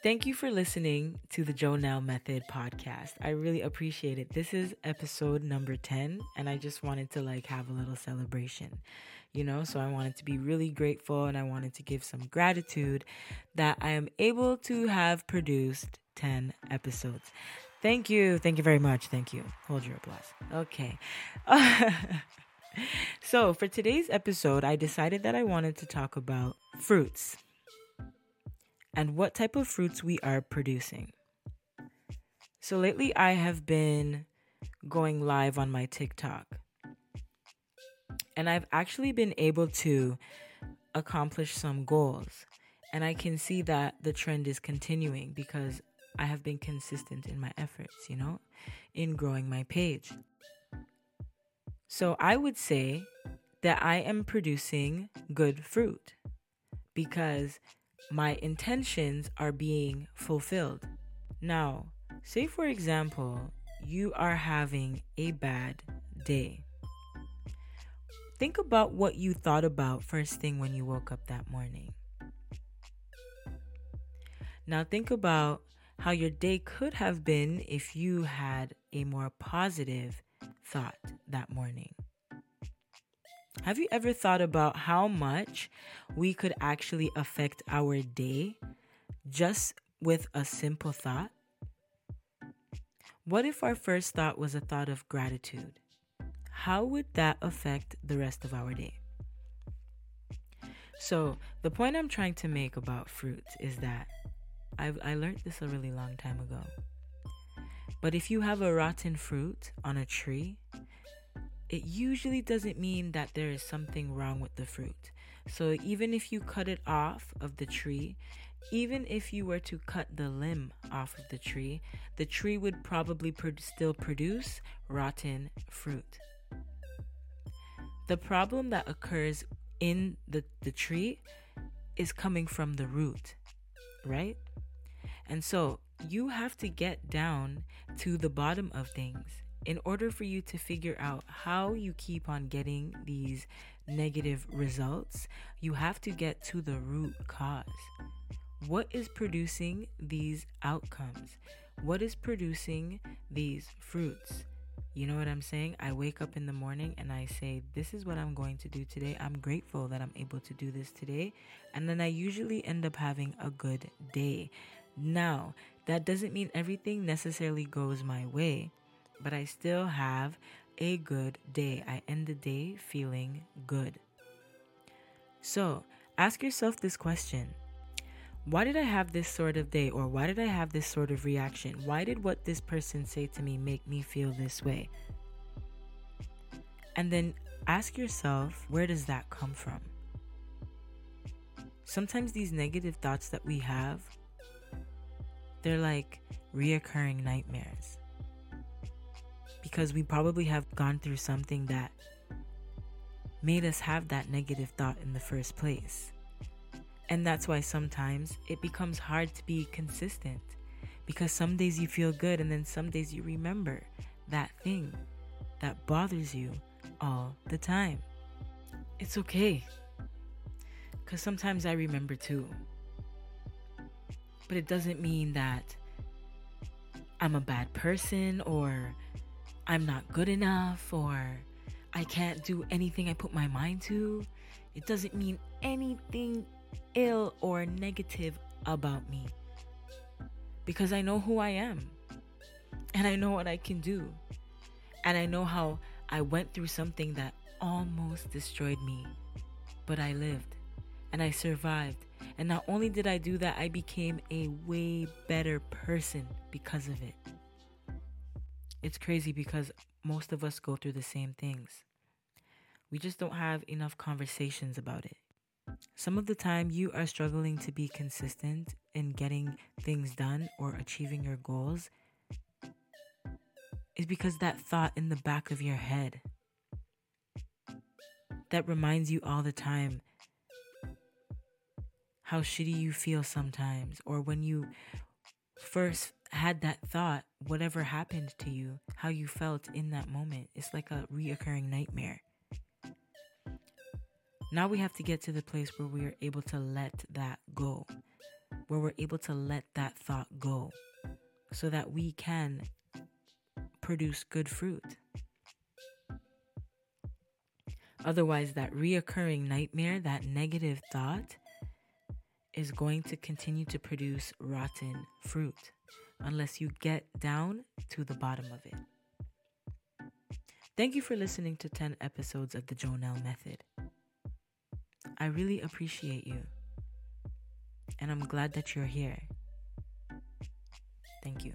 Thank you for listening to the Jonelle Method podcast. I really appreciate it. This is episode number 10, and I just wanted to like have a little celebration, you know? So I wanted to be really grateful and I wanted to give some gratitude that I am able to have produced 10 episodes. Thank you. Thank you very much. Thank you. Hold your applause. Okay. so, for today's episode, I decided that I wanted to talk about fruits and what type of fruits we are producing. So lately, I have been going live on my TikTok. And I've actually been able to accomplish some goals. And I can see that the trend is continuing because I have been consistent in my efforts, you know, in growing my page. So I would say that I am producing good fruit because my intentions are being fulfilled. Now, say for example, you are having a bad day. Think about what you thought about first thing when you woke up that morning. Now, think about how your day could have been if you had a more positive thought that morning. Have you ever thought about how much we could actually affect our day just with a simple thought? What if our first thought was a thought of gratitude? How would that affect the rest of our day? So, the point I'm trying to make about fruits is that I've, I learned this a really long time ago. But if you have a rotten fruit on a tree, it usually doesn't mean that there is something wrong with the fruit. So even if you cut it off of the tree, even if you were to cut the limb off of the tree, the tree would probably pro- still produce rotten fruit. The problem that occurs in the, the tree is coming from the root, right? And so you have to get down to the bottom of things in order for you to figure out how you keep on getting these negative results, you have to get to the root cause. What is producing these outcomes? What is producing these fruits? You know what I'm saying? I wake up in the morning and I say, This is what I'm going to do today. I'm grateful that I'm able to do this today. And then I usually end up having a good day. Now, that doesn't mean everything necessarily goes my way but I still have a good day. I end the day feeling good. So ask yourself this question Why did I have this sort of day, or why did I have this sort of reaction? Why did what this person say to me make me feel this way? And then ask yourself, where does that come from? Sometimes these negative thoughts that we have, they're like reoccurring nightmares because we probably have gone through something that made us have that negative thought in the first place. And that's why sometimes it becomes hard to be consistent because some days you feel good and then some days you remember that thing that bothers you all the time. It's okay because sometimes I remember too. But it doesn't mean that I'm a bad person or I'm not good enough or I can't do anything I put my mind to. It doesn't mean anything ill or negative about me. Because I know who I am. And I know what I can do. And I know how I went through something that almost destroyed me. But I lived. And I survived. And not only did I do that, I became a way better person because of it. It's crazy because most of us go through the same things. We just don't have enough conversations about it. Some of the time, you are struggling to be consistent in getting things done or achieving your goals is because that thought in the back of your head that reminds you all the time how shitty you feel sometimes, or when you first had that thought, whatever happened to you, how you felt in that moment, it's like a reoccurring nightmare. Now we have to get to the place where we are able to let that go. where we're able to let that thought go so that we can produce good fruit. Otherwise, that reoccurring nightmare, that negative thought, is going to continue to produce rotten fruit unless you get down to the bottom of it. Thank you for listening to 10 episodes of the Jonelle Method. I really appreciate you, and I'm glad that you're here. Thank you.